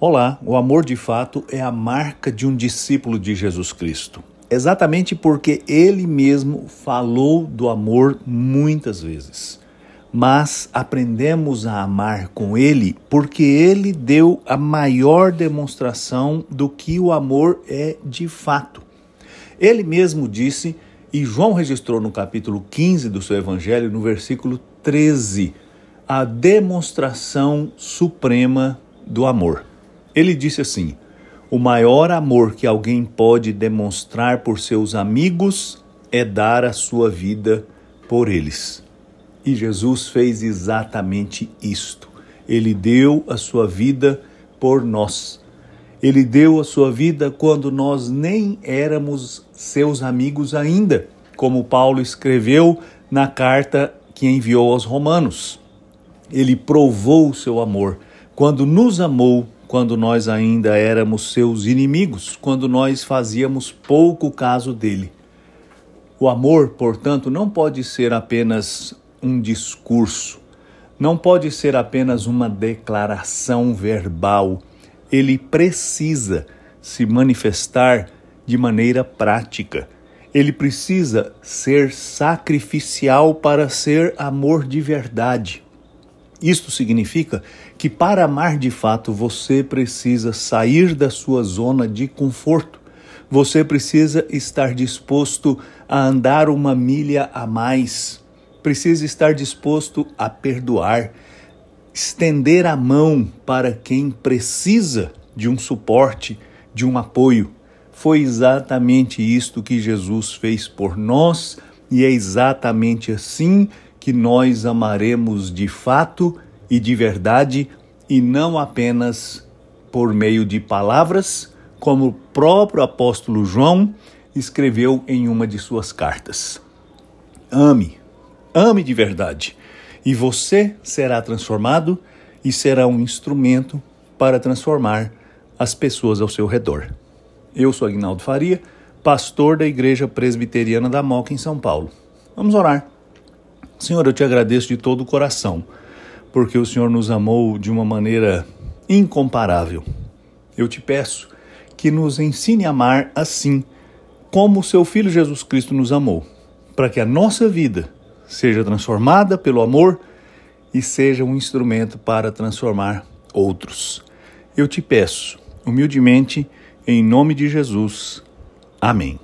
Olá, o amor de fato é a marca de um discípulo de Jesus Cristo. Exatamente porque ele mesmo falou do amor muitas vezes. Mas aprendemos a amar com ele porque ele deu a maior demonstração do que o amor é de fato. Ele mesmo disse, e João registrou no capítulo 15 do seu evangelho, no versículo 13, a demonstração suprema do amor. Ele disse assim: O maior amor que alguém pode demonstrar por seus amigos é dar a sua vida por eles. E Jesus fez exatamente isto. Ele deu a sua vida por nós. Ele deu a sua vida quando nós nem éramos seus amigos ainda, como Paulo escreveu na carta que enviou aos Romanos. Ele provou o seu amor quando nos amou quando nós ainda éramos seus inimigos, quando nós fazíamos pouco caso dele. O amor, portanto, não pode ser apenas um discurso, não pode ser apenas uma declaração verbal. Ele precisa se manifestar de maneira prática. Ele precisa ser sacrificial para ser amor de verdade. Isto significa que para amar de fato você precisa sair da sua zona de conforto. Você precisa estar disposto a andar uma milha a mais. Precisa estar disposto a perdoar, estender a mão para quem precisa de um suporte, de um apoio. Foi exatamente isto que Jesus fez por nós e é exatamente assim que que nós amaremos de fato e de verdade e não apenas por meio de palavras, como o próprio apóstolo João escreveu em uma de suas cartas. Ame, ame de verdade, e você será transformado e será um instrumento para transformar as pessoas ao seu redor. Eu sou Agnaldo Faria, pastor da Igreja Presbiteriana da Moca, em São Paulo. Vamos orar. Senhor, eu te agradeço de todo o coração, porque o Senhor nos amou de uma maneira incomparável. Eu te peço que nos ensine a amar assim, como o seu Filho Jesus Cristo nos amou, para que a nossa vida seja transformada pelo amor e seja um instrumento para transformar outros. Eu te peço, humildemente, em nome de Jesus. Amém.